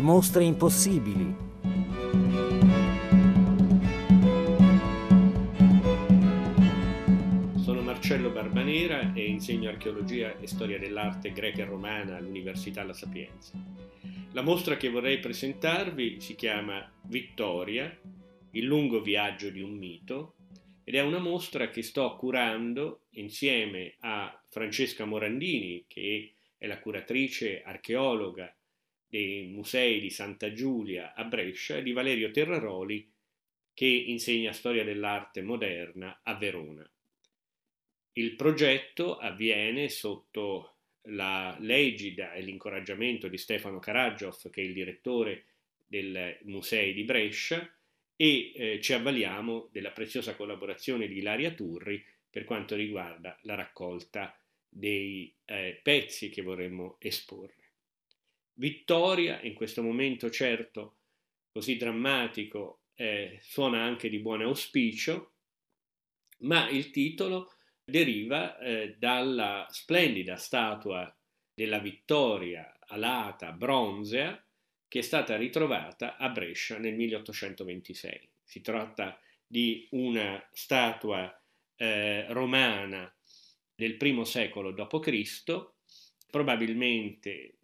le mostre impossibili. Sono Marcello Barbanera e insegno archeologia e storia dell'arte greca e romana all'Università La Sapienza. La mostra che vorrei presentarvi si chiama Vittoria, il lungo viaggio di un mito ed è una mostra che sto curando insieme a Francesca Morandini, che è la curatrice archeologa dei musei di Santa Giulia a Brescia, e di Valerio Terraroli, che insegna storia dell'arte moderna a Verona. Il progetto avviene sotto la legida e l'incoraggiamento di Stefano Karagiov, che è il direttore del Musei di Brescia, e eh, ci avvaliamo della preziosa collaborazione di Ilaria Turri per quanto riguarda la raccolta dei eh, pezzi che vorremmo esporre. Vittoria, in questo momento certo così drammatico, eh, suona anche di buon auspicio, ma il titolo deriva eh, dalla splendida statua della Vittoria alata bronzea che è stata ritrovata a Brescia nel 1826. Si tratta di una statua eh, romana del primo secolo d.C., probabilmente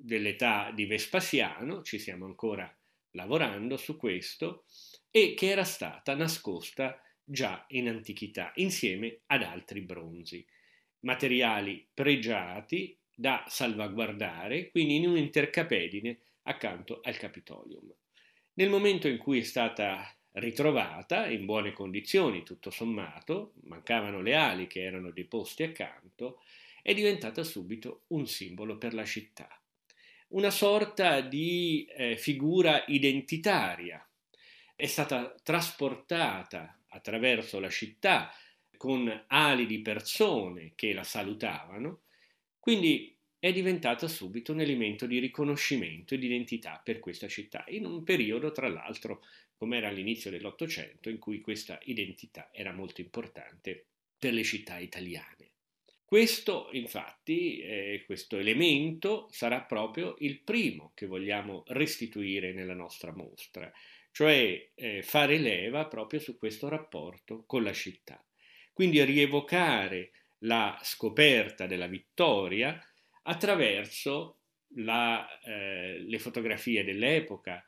dell'età di Vespasiano, ci stiamo ancora lavorando su questo, e che era stata nascosta già in antichità, insieme ad altri bronzi, materiali pregiati da salvaguardare, quindi in un'intercapedine accanto al Capitolium. Nel momento in cui è stata ritrovata in buone condizioni, tutto sommato, mancavano le ali che erano deposte accanto, è diventata subito un simbolo per la città, una sorta di eh, figura identitaria. È stata trasportata attraverso la città con ali di persone che la salutavano, quindi è diventata subito un elemento di riconoscimento e di identità per questa città, in un periodo, tra l'altro, come era all'inizio dell'Ottocento, in cui questa identità era molto importante per le città italiane. Questo, infatti, eh, questo elemento sarà proprio il primo che vogliamo restituire nella nostra mostra, cioè eh, fare leva proprio su questo rapporto con la città. Quindi rievocare la scoperta della vittoria attraverso la, eh, le fotografie dell'epoca,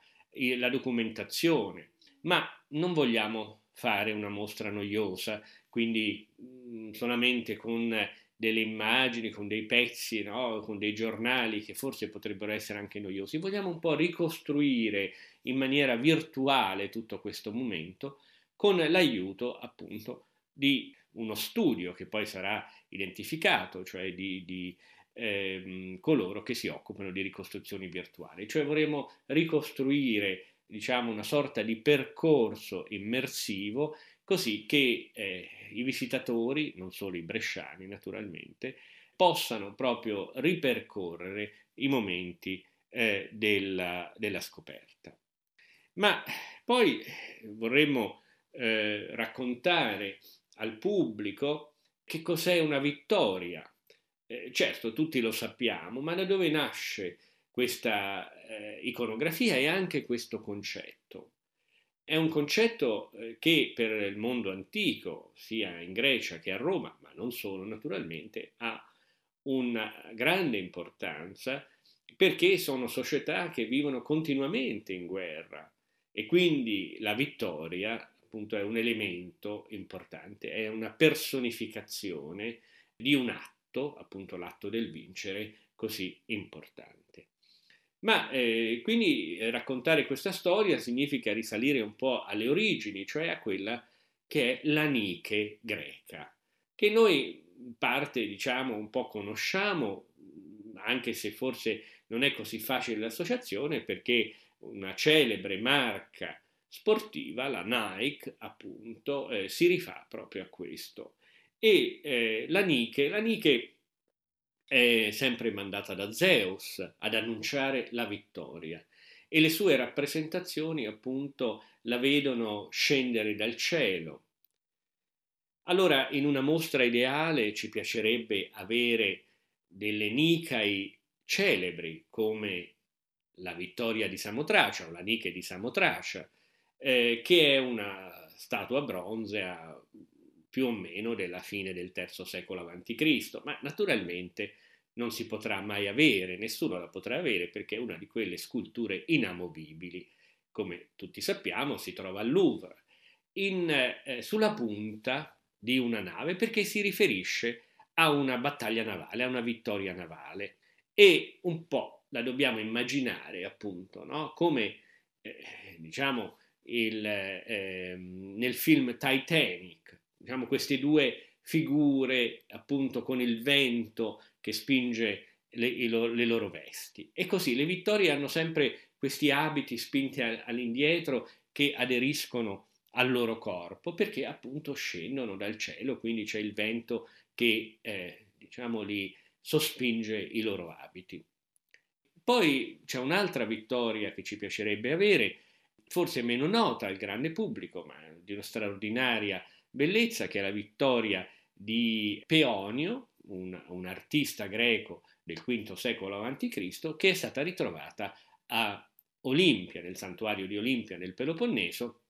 la documentazione, ma non vogliamo fare una mostra noiosa, quindi mh, mm, solamente con delle immagini, con dei pezzi, no? con dei giornali che forse potrebbero essere anche noiosi. Vogliamo un po' ricostruire in maniera virtuale tutto questo momento con l'aiuto appunto di uno studio che poi sarà identificato, cioè di, di ehm, coloro che si occupano di ricostruzioni virtuali. Cioè vorremmo ricostruire diciamo una sorta di percorso immersivo così che eh, i visitatori, non solo i bresciani naturalmente, possano proprio ripercorrere i momenti eh, della, della, scoperta. Ma poi vorremmo eh, raccontare al pubblico che cos'è una vittoria. Eh, certo, tutti lo sappiamo, ma da dove nasce questa eh, iconografia e anche questo concetto? È un concetto eh, che per il mondo antico, sia in Grecia che a Roma, ma non solo naturalmente, ha una grande importanza perché sono società che vivono continuamente in guerra e quindi la vittoria appunto è un elemento importante, è una personificazione di un atto, appunto l'atto del vincere, così importante. Ma eh, quindi eh, raccontare questa storia significa risalire un po' alle origini, cioè a quella che è la Nike greca, che noi in parte diciamo un po' conosciamo, anche se forse non è così facile l'associazione, perché una celebre marca sportiva, la Nike, appunto, eh, si rifà proprio a questo. E eh, la Nike, la Nike è sempre mandata da Zeus ad annunciare la vittoria e le sue rappresentazioni appunto la vedono scendere dal cielo. Allora in una mostra ideale ci piacerebbe avere delle Nicai celebri come la vittoria di Samotracia o la Nike di Samotracia, eh, che è una statua bronzea più o meno della fine del III secolo a.C., ma naturalmente non si potrà mai avere, nessuno la potrà avere perché è una di quelle sculture inamovibili. Come tutti sappiamo, si trova al Louvre, in, eh, sulla punta di una nave perché si riferisce a una battaglia navale, a una vittoria navale e un po' la dobbiamo immaginare appunto no? come eh, diciamo il, eh, nel film Titanic, diciamo queste due figure appunto con il vento che spinge le, le, loro vesti. E così le vittorie hanno sempre questi abiti spinti all'indietro che aderiscono al loro corpo perché appunto scendono dal cielo, quindi c'è il vento che eh, diciamo li sospinge i loro abiti. Poi c'è un'altra vittoria che ci piacerebbe avere, forse meno nota al grande pubblico, ma di una straordinaria bellezza, che è la vittoria di Peonio, un, un artista greco del V secolo a.C., che è stata ritrovata a Olimpia, nel santuario di Olimpia nel Peloponneso,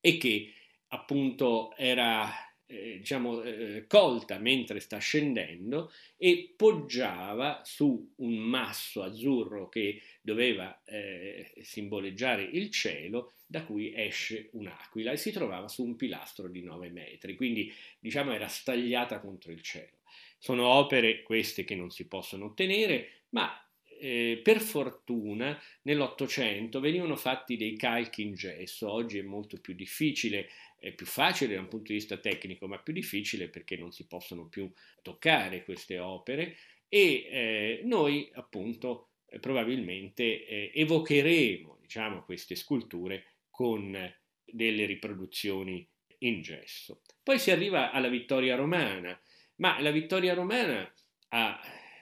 e che appunto era eh, diciamo, eh, colta mentre sta scendendo e poggiava su un masso azzurro che doveva eh, simboleggiare il cielo da cui esce un'aquila e si trovava su un pilastro di 9 metri, quindi diciamo era stagliata contro il cielo. Sono opere queste che non si possono ottenere, ma eh, per fortuna nell'Ottocento venivano fatti dei calchi in gesso, oggi è molto più difficile, è più facile da un punto di vista tecnico, ma più difficile perché non si possono più toccare queste opere e eh, noi appunto eh, probabilmente eh, evocheremo diciamo, queste sculture con delle riproduzioni in gesso. Poi si arriva alla vittoria romana, ma la vittoria romana ha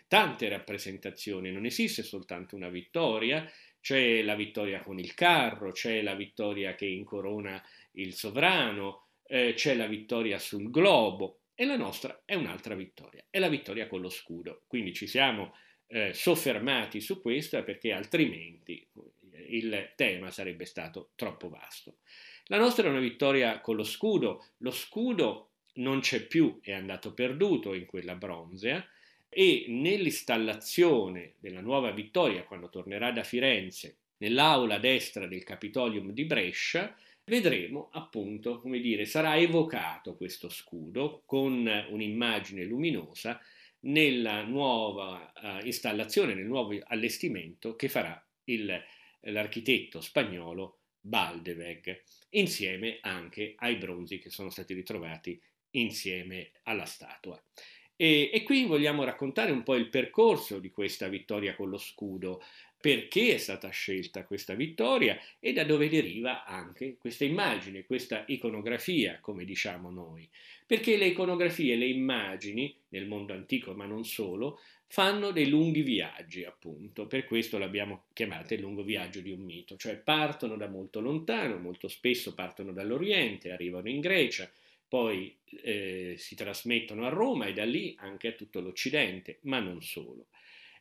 tante rappresentazioni, non esiste soltanto una vittoria, c'è la vittoria con il carro, c'è la vittoria che incorona il sovrano, eh, c'è la vittoria sul globo e la nostra è un'altra vittoria, è la vittoria con lo scudo. Quindi ci siamo eh, soffermati su questo perché altrimenti il tema sarebbe stato troppo vasto. La nostra è una vittoria con lo scudo, lo scudo non c'è più, è andato perduto in quella bronzea, e nell'installazione della nuova vittoria, quando tornerà da Firenze, nell'aula destra del Capitolium di Brescia, vedremo appunto, come dire, sarà evocato questo scudo con un'immagine luminosa nella nuova uh, installazione, nel nuovo allestimento che farà il, l'architetto spagnolo Baldeweg, insieme anche ai bronzi che sono stati ritrovati insieme alla statua. E, e, qui vogliamo raccontare un po' il percorso di questa vittoria con lo scudo, perché è stata scelta questa vittoria e da dove deriva anche questa immagine, questa iconografia, come diciamo noi. Perché le iconografie, le immagini, nel mondo antico ma non solo, fanno dei lunghi viaggi, appunto, per questo l'abbiamo chiamata il lungo viaggio di un mito, cioè partono da molto lontano, molto spesso partono dall'Oriente, arrivano in Grecia, poi eh, si trasmettono a Roma e da lì anche a tutto l'Occidente, ma non solo.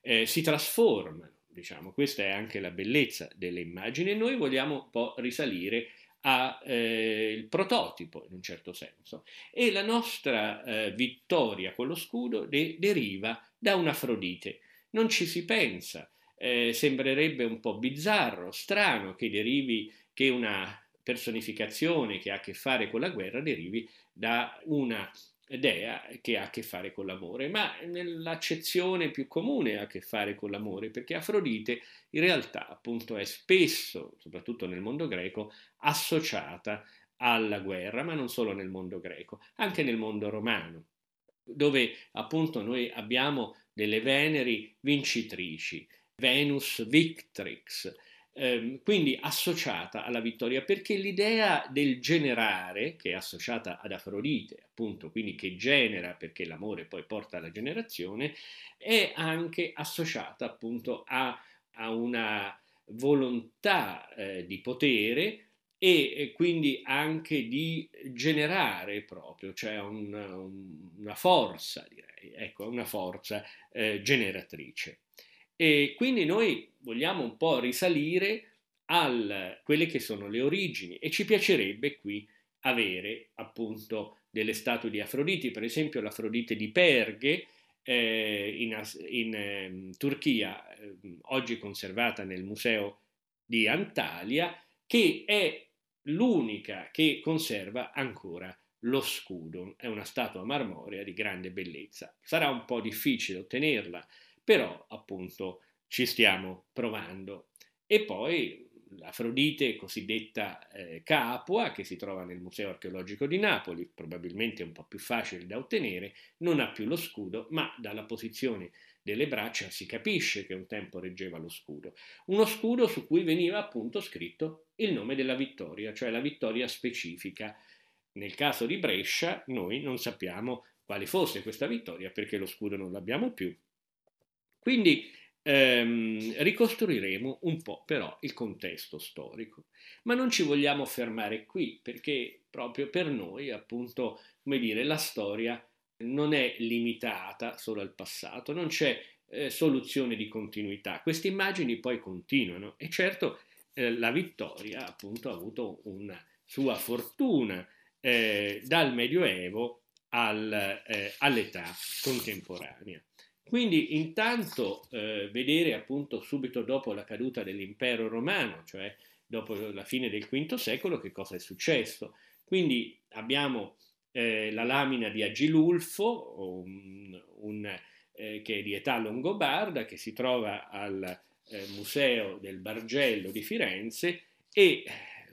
Eh, si trasformano, diciamo, questa è anche la bellezza delle immagini e noi vogliamo un po' risalire al eh, prototipo in un certo senso e la nostra eh, vittoria con lo scudo de- deriva da un'Afrodite. Non ci si pensa, eh, sembrerebbe un po' bizzarro, strano che derivi che una personificazione che ha a che fare con la guerra derivi da una dea che ha a che fare con l'amore, ma nell'accezione più comune ha a che fare con l'amore, perché Afrodite in realtà appunto è spesso, soprattutto nel mondo greco, associata alla guerra, ma non solo nel mondo greco, anche nel mondo romano, dove appunto noi abbiamo delle Veneri vincitrici, Venus Victrix, Ehm, quindi associata alla vittoria, perché l'idea del generare, che è associata ad Afrodite, appunto, quindi che genera perché l'amore poi porta alla generazione, è anche associata appunto a, a una volontà eh, di potere e, quindi anche di generare proprio, cioè un, un, una forza, direi, ecco, una forza eh, generatrice. E quindi noi vogliamo un po' risalire a quelle che sono le origini e ci piacerebbe qui avere appunto delle statue di Afroditi, per esempio l'Afrodite di Perghe eh, in, in eh, Turchia, eh, oggi conservata nel museo di Antalya, che è l'unica che conserva ancora lo scudo. È una statua marmorea di grande bellezza. Sarà un po' difficile ottenerla, però appunto ci stiamo provando. E poi l'Afrodite cosiddetta eh, Capua, che si trova nel Museo archeologico di Napoli, probabilmente un po' più facile da ottenere, non ha più lo scudo, ma dalla posizione delle braccia si capisce che un tempo reggeva lo scudo. Uno scudo su cui veniva appunto scritto il nome della vittoria, cioè la vittoria specifica. Nel caso di Brescia noi non sappiamo quale fosse questa vittoria perché lo scudo non l'abbiamo più. Quindi ehm, ricostruiremo un po' però il contesto storico. Ma non ci vogliamo fermare qui perché proprio per noi, appunto, come dire, la storia non è limitata solo al passato, non c'è eh, soluzione di continuità. Queste immagini poi continuano e certo eh, la vittoria appunto ha avuto una sua fortuna eh, dal Medioevo al, eh, all'età contemporanea. Quindi intanto eh, vedere appunto subito dopo la caduta dell'impero romano, cioè dopo la fine del V secolo, che cosa è successo. Quindi abbiamo eh, la lamina di Agilulfo, un, un, eh, che è di età longobarda, che si trova al eh, Museo del Bargello di Firenze e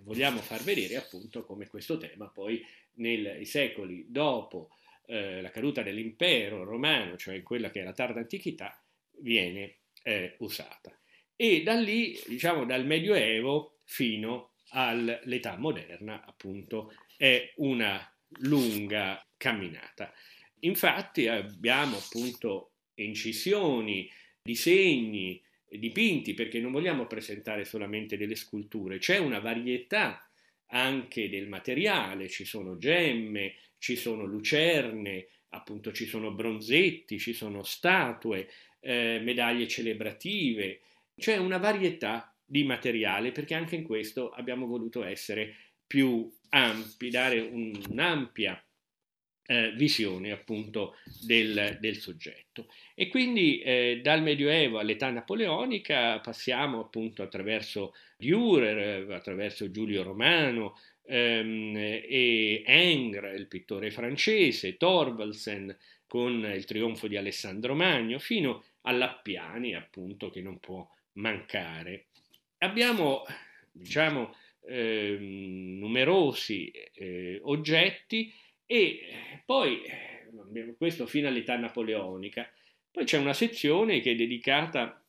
vogliamo far vedere appunto come questo tema poi nei secoli dopo eh, la caduta dell'impero romano, cioè quella che è la tarda antichità, viene eh, usata. E da lì, diciamo, dal Medioevo fino all'età moderna, appunto, è una lunga camminata. Infatti abbiamo appunto incisioni, disegni, dipinti, perché non vogliamo presentare solamente delle sculture, c'è una varietà anche del materiale, ci sono gemme, ci sono lucerne, appunto ci sono bronzetti, ci sono statue, eh, medaglie celebrative, c'è una varietà di materiale perché anche in questo abbiamo voluto essere più ampi, dare un'ampia eh, visione appunto del, del, soggetto. E quindi eh, dal Medioevo all'età napoleonica passiamo appunto attraverso Dürer, attraverso Giulio Romano, e Ingres, il pittore francese, Thorvaldsen con il trionfo di Alessandro Magno, fino all'Appiani, appunto, che non può mancare. Abbiamo, diciamo, eh, numerosi eh, oggetti e poi, questo fino all'età napoleonica, poi c'è una sezione che è dedicata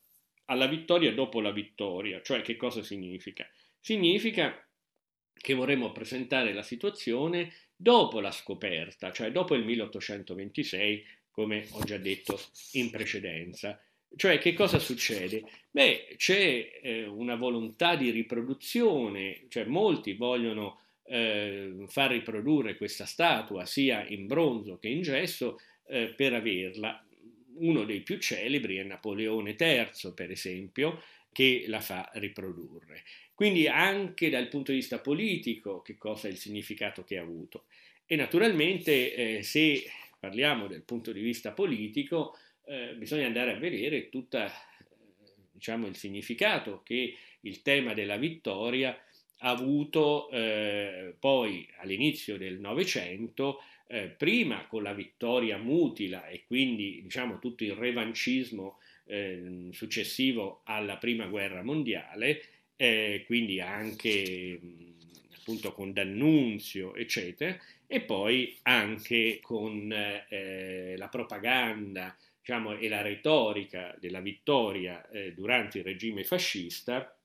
alla vittoria dopo la vittoria, cioè che cosa significa? Significa che vorremmo presentare la situazione dopo la scoperta, cioè dopo il 1826, come ho già detto in precedenza. Cioè, che cosa succede? Beh, c'è eh, una volontà di riproduzione, cioè molti vogliono eh, far riprodurre questa statua sia in bronzo che in gesso eh, per averla. Uno dei più celebri è Napoleone III, per esempio, che la fa riprodurre. Quindi anche dal punto di vista politico che cosa è il significato che ha avuto. E naturalmente eh, se parliamo del punto di vista politico eh, bisogna andare a vedere tutto eh, diciamo, il significato che il tema della vittoria ha avuto eh, poi all'inizio del Novecento, eh, prima con la vittoria mutila e quindi diciamo, tutto il revancismo eh, successivo alla prima guerra mondiale, eh, quindi anche appunto con D'Annunzio, eccetera, e poi anche con eh, la propaganda diciamo, e la retorica della vittoria eh, durante il regime fascista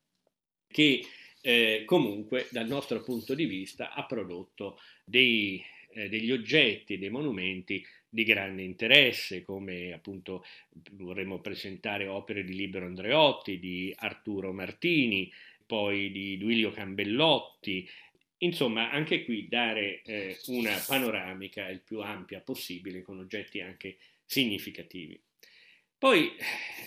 che eh, comunque dal nostro punto di vista ha prodotto dei, eh, degli oggetti, dei monumenti di grande interesse, come appunto vorremmo presentare opere di Libero Andreotti, di Arturo Martini, poi di Duilio Cambellotti, insomma anche qui dare eh, una panoramica il più ampia possibile con oggetti anche significativi. Poi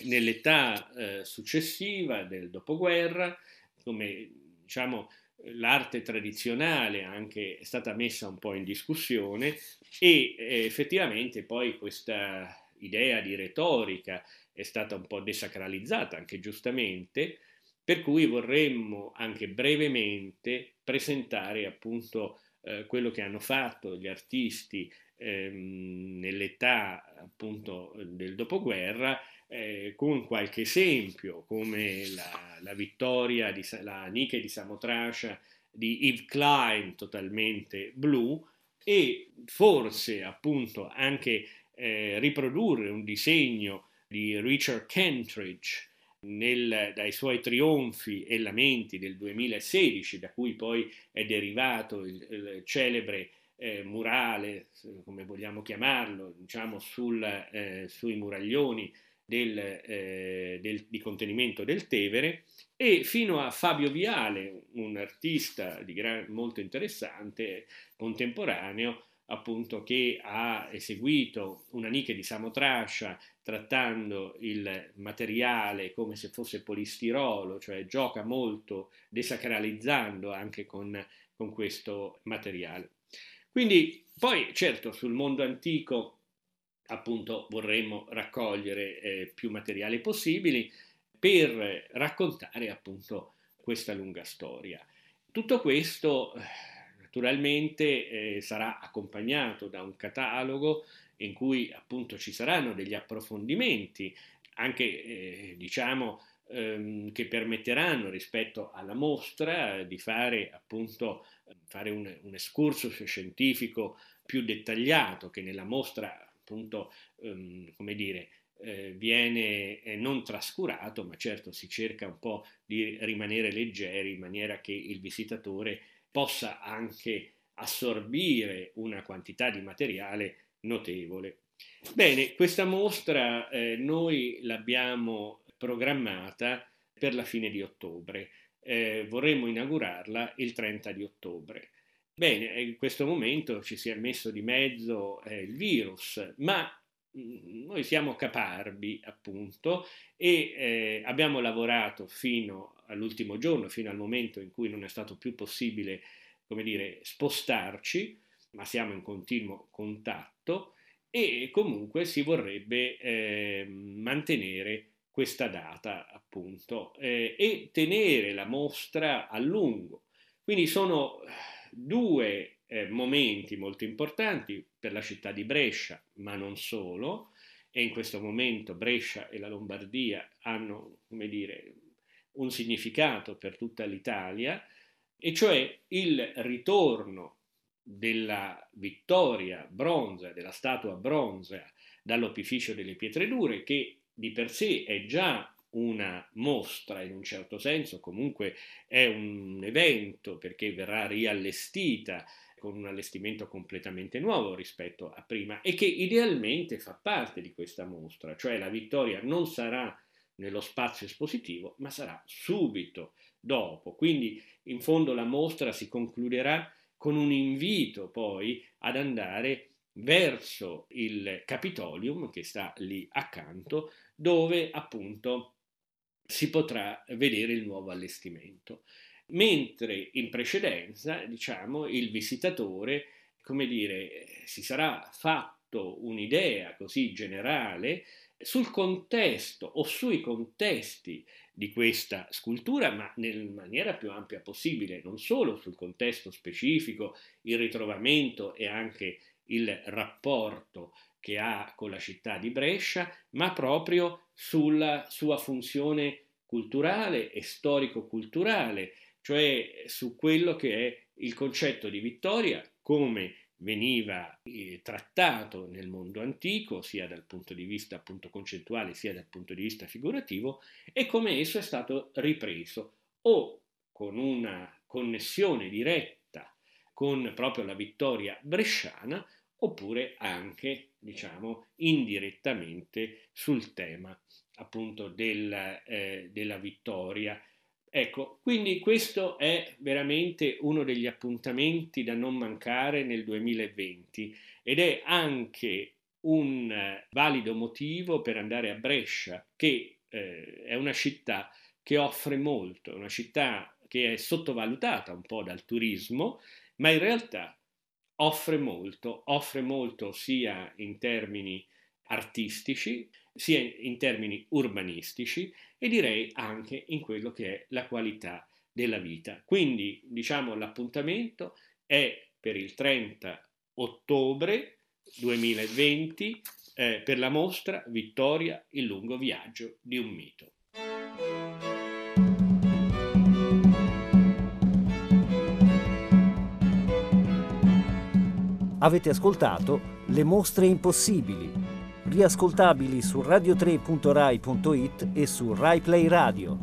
nell'età eh, successiva del dopoguerra, come diciamo l'arte tradizionale anche è stata messa un po' in discussione e eh, effettivamente poi questa idea di retorica è stata un po' desacralizzata, anche giustamente, per cui vorremmo anche brevemente presentare appunto eh, quello che hanno fatto gli artisti ehm, nell'età appunto del dopoguerra eh, con qualche esempio come la, la vittoria di la Nike di Samotracia di Yves Klein totalmente blu e forse appunto anche eh, riprodurre un disegno di Richard Kentridge nel, dai suoi trionfi e lamenti del 2016, da cui poi è derivato il, il celebre eh, murale, come vogliamo chiamarlo, diciamo sul, eh, sui muraglioni del, eh, del, di contenimento del Tevere, e fino a Fabio Viale, un artista gran, molto interessante, contemporaneo, appunto che ha eseguito una nicchia di Samotrascia trattando il materiale come se fosse polistirolo, cioè gioca molto desacralizzando anche con, con questo materiale. Quindi poi certo sul mondo antico appunto vorremmo raccogliere eh, più materiali possibili per raccontare appunto questa lunga storia. Tutto questo naturalmente eh, sarà accompagnato da un catalogo in cui appunto ci saranno degli approfondimenti, anche eh, diciamo ehm, che permetteranno rispetto alla mostra di fare appunto fare un, un excursus scientifico più dettagliato che nella mostra appunto ehm, come dire eh, viene eh, non trascurato ma certo si cerca un po' di rimanere leggeri in maniera che il visitatore possa anche assorbire una quantità di materiale notevole. Bene, questa mostra eh, noi l'abbiamo programmata per la fine di ottobre. Eh, vorremmo inaugurarla il 30 di ottobre. Bene, in questo momento ci si è messo di mezzo eh, il virus, ma mm, noi siamo caparbi appunto e eh, abbiamo lavorato fino all'ultimo giorno, fino al momento in cui non è stato più possibile, come dire, spostarci, ma siamo in continuo contatto e comunque si vorrebbe eh, mantenere questa data appunto eh, e tenere la mostra a lungo. Quindi sono due eh, momenti molto importanti per la città di Brescia, ma non solo, e in questo momento Brescia e la Lombardia hanno, come dire, un significato per tutta l'Italia, e cioè il ritorno della vittoria bronzea, della statua bronzea dall'opificio delle pietre dure, che di per sé è già una mostra in un certo senso, comunque è un evento perché verrà riallestita con un allestimento completamente nuovo rispetto a prima e che idealmente fa parte di questa mostra, cioè la vittoria non sarà nello spazio espositivo, ma sarà subito dopo. Quindi in fondo la mostra si concluderà con un invito poi ad andare verso il Capitolium che sta lì accanto, dove appunto si potrà vedere il nuovo allestimento. Mentre in precedenza, diciamo, il visitatore, come dire, si sarà fatto un'idea così generale sul contesto o sui contesti di questa scultura, ma in maniera più ampia possibile, non solo sul contesto specifico, il ritrovamento e anche il rapporto che ha con la città di Brescia, ma proprio sulla sua funzione culturale e storico-culturale, cioè su quello che è il concetto di vittoria come veniva eh, trattato nel mondo antico, sia dal punto di vista appunto concettuale, sia dal punto di vista figurativo, e come esso è stato ripreso o con una connessione diretta con proprio la vittoria bresciana, oppure anche, diciamo, indirettamente sul tema appunto del, eh, della vittoria. Ecco, quindi questo è veramente uno degli appuntamenti da non mancare nel 2020 ed è anche un eh, valido motivo per andare a Brescia, che eh, è una città che offre molto, una città che è sottovalutata un po' dal turismo, ma in realtà offre molto, offre molto sia in termini artistici, sia in termini urbanistici e direi anche in quello che è la qualità della vita. Quindi diciamo l'appuntamento è per il 30 ottobre 2020 eh, per la mostra Vittoria, il lungo viaggio di un mito. Avete ascoltato Le mostre impossibili, riascoltabili su radio3.rai.it e su RaiPlay Radio.